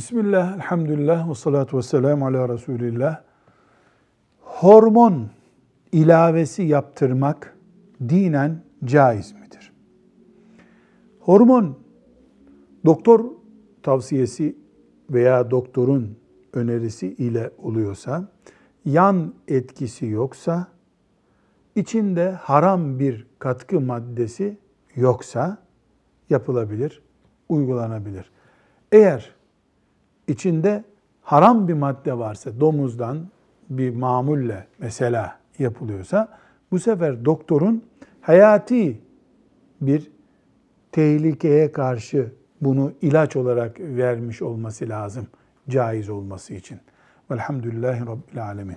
Bismillah, elhamdülillah ve salatu ve selamu ala Resulillah. Hormon ilavesi yaptırmak dinen caiz midir? Hormon doktor tavsiyesi veya doktorun önerisi ile oluyorsa, yan etkisi yoksa, içinde haram bir katkı maddesi yoksa yapılabilir, uygulanabilir. Eğer içinde haram bir madde varsa, domuzdan bir mamulle mesela yapılıyorsa, bu sefer doktorun hayati bir tehlikeye karşı bunu ilaç olarak vermiş olması lazım caiz olması için. Velhamdülillahi Rabbil Alemin.